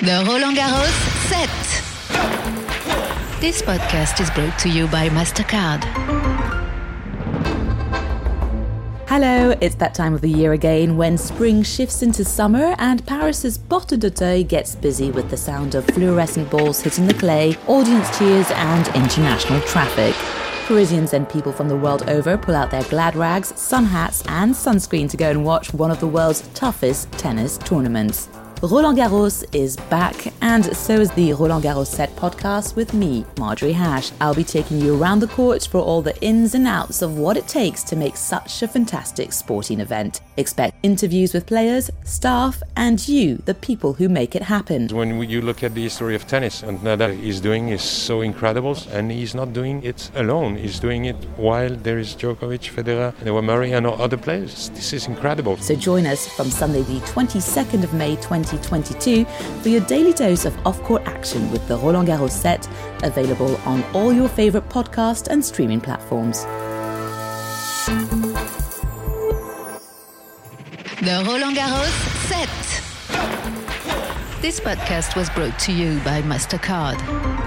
The Roland Garros set. This podcast is brought to you by MasterCard. Hello, it's that time of the year again when spring shifts into summer and Paris's Porte d'Auteuil gets busy with the sound of fluorescent balls hitting the clay, audience cheers, and international traffic. Parisians and people from the world over pull out their glad rags, sun hats, and sunscreen to go and watch one of the world's toughest tennis tournaments. Roland Garros is back, and so is the Roland Garros Set podcast with me, Marjorie Hash. I'll be taking you around the courts for all the ins and outs of what it takes to make such a fantastic sporting event. Expect interviews with players, staff, and you, the people who make it happen. When you look at the history of tennis, and Nadal is doing is so incredible, and he's not doing it alone. He's doing it while there is Djokovic, Federer, there were Murray, and other players. This is incredible. So join us from Sunday, the 22nd of May, 20. 2022 for your daily dose of off court action with the Roland Garros set, available on all your favourite podcast and streaming platforms. The Roland Garros set. This podcast was brought to you by MasterCard.